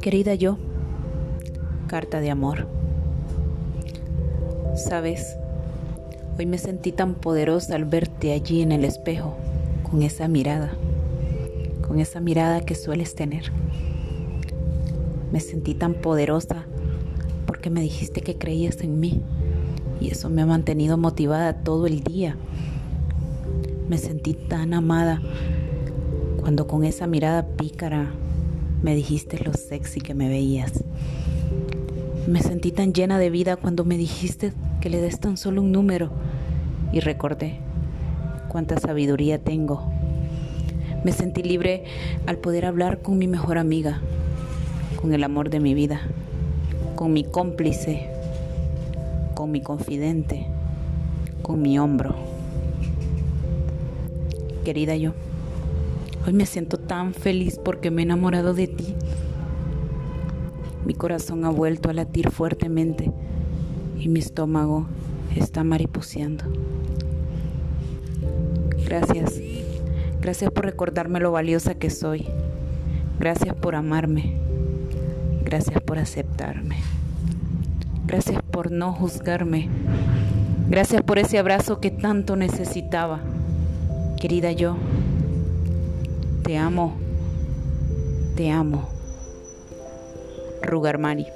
Querida yo, carta de amor. Sabes, hoy me sentí tan poderosa al verte allí en el espejo, con esa mirada, con esa mirada que sueles tener. Me sentí tan poderosa porque me dijiste que creías en mí y eso me ha mantenido motivada todo el día. Me sentí tan amada cuando con esa mirada pícara me dijiste lo sexy que me veías. Me sentí tan llena de vida cuando me dijiste que le des tan solo un número y recordé cuánta sabiduría tengo. Me sentí libre al poder hablar con mi mejor amiga, con el amor de mi vida, con mi cómplice, con mi confidente, con mi hombro. Querida yo. Hoy me siento tan feliz porque me he enamorado de ti. Mi corazón ha vuelto a latir fuertemente y mi estómago está mariposeando. Gracias. Gracias por recordarme lo valiosa que soy. Gracias por amarme. Gracias por aceptarme. Gracias por no juzgarme. Gracias por ese abrazo que tanto necesitaba. Querida yo, te amo. Te amo. Rugar Mari.